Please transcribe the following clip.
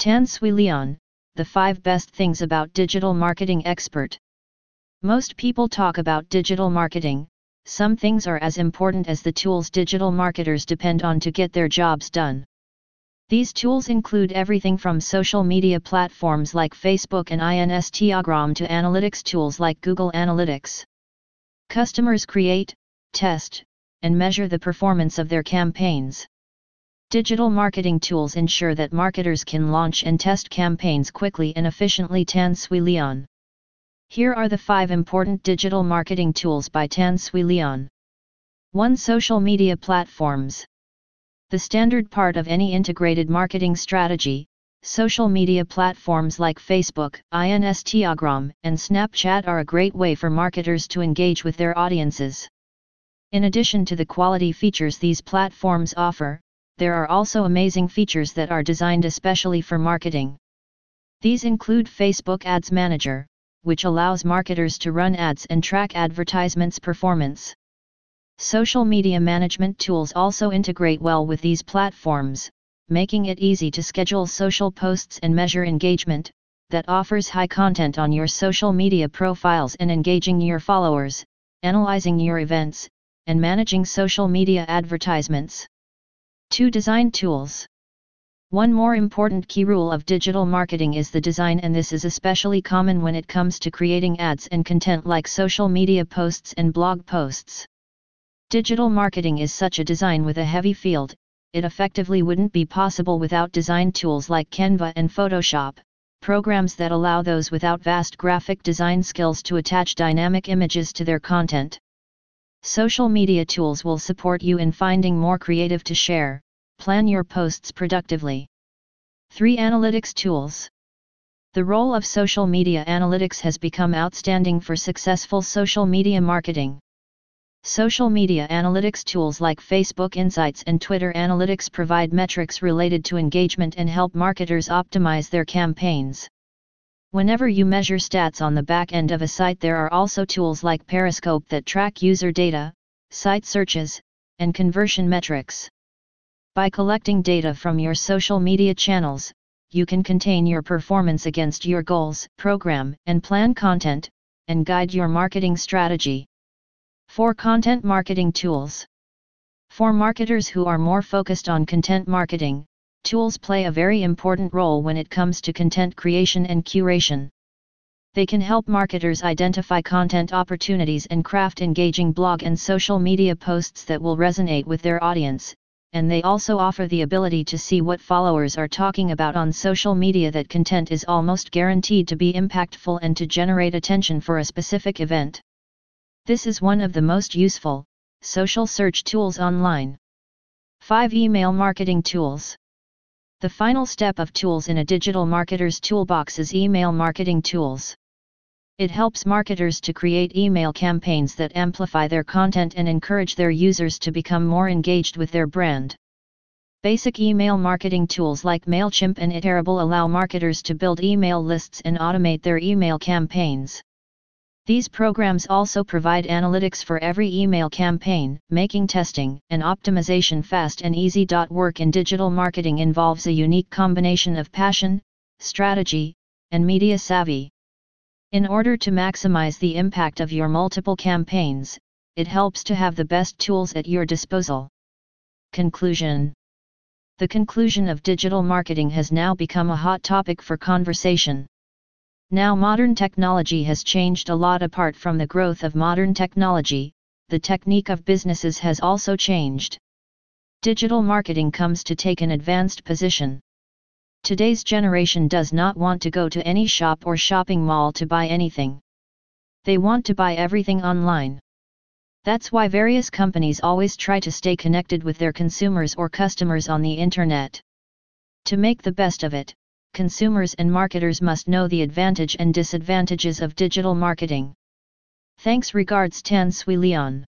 Tan Swee Leon, the 5 best things about digital marketing expert. Most people talk about digital marketing, some things are as important as the tools digital marketers depend on to get their jobs done. These tools include everything from social media platforms like Facebook and Instagram to analytics tools like Google Analytics. Customers create, test, and measure the performance of their campaigns. Digital marketing tools ensure that marketers can launch and test campaigns quickly and efficiently. Tan Swee Leon. Here are the 5 important digital marketing tools by Tan Swee Leon. 1. Social media platforms. The standard part of any integrated marketing strategy, social media platforms like Facebook, Instagram, and Snapchat are a great way for marketers to engage with their audiences. In addition to the quality features these platforms offer, there are also amazing features that are designed especially for marketing. These include Facebook Ads Manager, which allows marketers to run ads and track advertisements' performance. Social media management tools also integrate well with these platforms, making it easy to schedule social posts and measure engagement, that offers high content on your social media profiles and engaging your followers, analyzing your events, and managing social media advertisements. 2. Design Tools One more important key rule of digital marketing is the design and this is especially common when it comes to creating ads and content like social media posts and blog posts. Digital marketing is such a design with a heavy field, it effectively wouldn't be possible without design tools like Canva and Photoshop, programs that allow those without vast graphic design skills to attach dynamic images to their content. Social media tools will support you in finding more creative to share, plan your posts productively. 3. Analytics Tools The role of social media analytics has become outstanding for successful social media marketing. Social media analytics tools like Facebook Insights and Twitter Analytics provide metrics related to engagement and help marketers optimize their campaigns. Whenever you measure stats on the back end of a site, there are also tools like Periscope that track user data, site searches, and conversion metrics. By collecting data from your social media channels, you can contain your performance against your goals, program and plan content, and guide your marketing strategy. 4. Content Marketing Tools For marketers who are more focused on content marketing, tools play a very important role when it comes to content creation and curation. They can help marketers identify content opportunities and craft engaging blog and social media posts that will resonate with their audience, and they also offer the ability to see what followers are talking about on social media that content is almost guaranteed to be impactful and to generate attention for a specific event. This is one of the most useful, social search tools online. 5. Email Marketing Tools The final step of tools in a digital marketer's toolbox is email marketing tools. It helps marketers to create email campaigns that amplify their content and encourage their users to become more engaged with their brand. Basic email marketing tools like MailChimp and Iterable allow marketers to build email lists and automate their email campaigns. These programs also provide analytics for every email campaign, making testing and optimization fast and easy. Work in digital marketing involves a unique combination of passion, strategy, and media savvy. In order to maximize the impact of your multiple campaigns, it helps to have the best tools at your disposal. Conclusion The conclusion of digital marketing has now become a hot topic for conversation. Now modern technology has changed a lot apart from the growth of modern technology, the technique of businesses has also changed. Digital marketing comes to take an advanced position. Today's generation does not want to go to any shop or shopping mall to buy anything. They want to buy everything online. That's why various companies always try to stay connected with their consumers or customers on the internet. To make the best of it, consumers and marketers must know the advantage and disadvantages of digital marketing. Thanks regards Tan Swee Leon.